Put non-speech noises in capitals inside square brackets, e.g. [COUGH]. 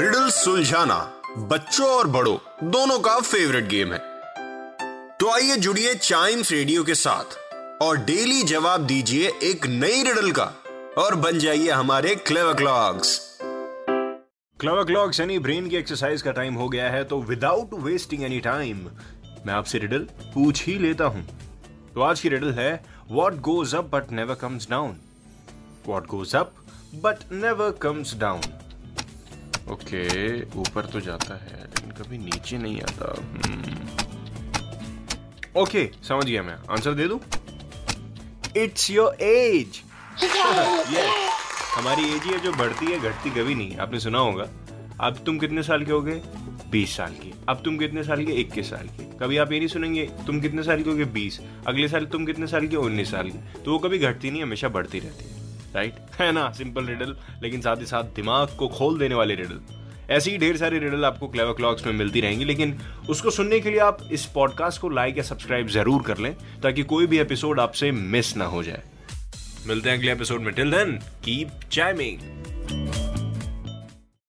Riddle सुलझाना बच्चों और बड़ों, दोनों का फेवरेट गेम है। तो आइए जुड़िए चाइम्स रेडियो के साथ और डेली जवाब दीजिए एक नई रिडल का और बन जाइए हमारे क्लेवर क्लॉक्स क्लेवर क्लॉक्स यानी ब्रेन की एक्सरसाइज का टाइम हो गया है तो विदाउट वेस्टिंग एनी टाइम मैं आपसे रिडल पूछ ही लेता हूँ। तो आज की रिडल है what goes up but never comes down what goes up but never comes down okay ऊपर तो जाता है लेकिन कभी नीचे नहीं आता। ओके समझ गया मैं। आंसर दे दूँ? इट्स योर एज हमारी एज ही है जो बढ़ती है घटती कभी नहीं। आपने सुना होगा। अब तुम कितने साल के हो गए बीस साल के। अब तुम कितने साल के? इक्कीस साल के। कभी आप ये नहीं सुनेंगे तुम कितने साल के हो गए बीस। अगले साल तुम कितने साल के? उन्नीस साल के। तो वो कभी घटती नहीं हमेशा बढ़ती रहती है। राइट [LAUGHS] है ना? सिंपल रिडल लेकिन साथ ही साथ दिमाग को खोल देने वाले रिडल ऐसी ही ढेर सारी रिडल आपको क्लेवर क्लॉक्स में मिलती रहेंगी, लेकिन उसको सुनने के लिए आप इस पॉडकास्ट को लाइक या सब्सक्राइब ज़रूर कर लें, ताकि कोई भी एपिसोड आपसे मिस ना हो जाए। मिलते हैं अगले एपिसोड में। Till then keep chiming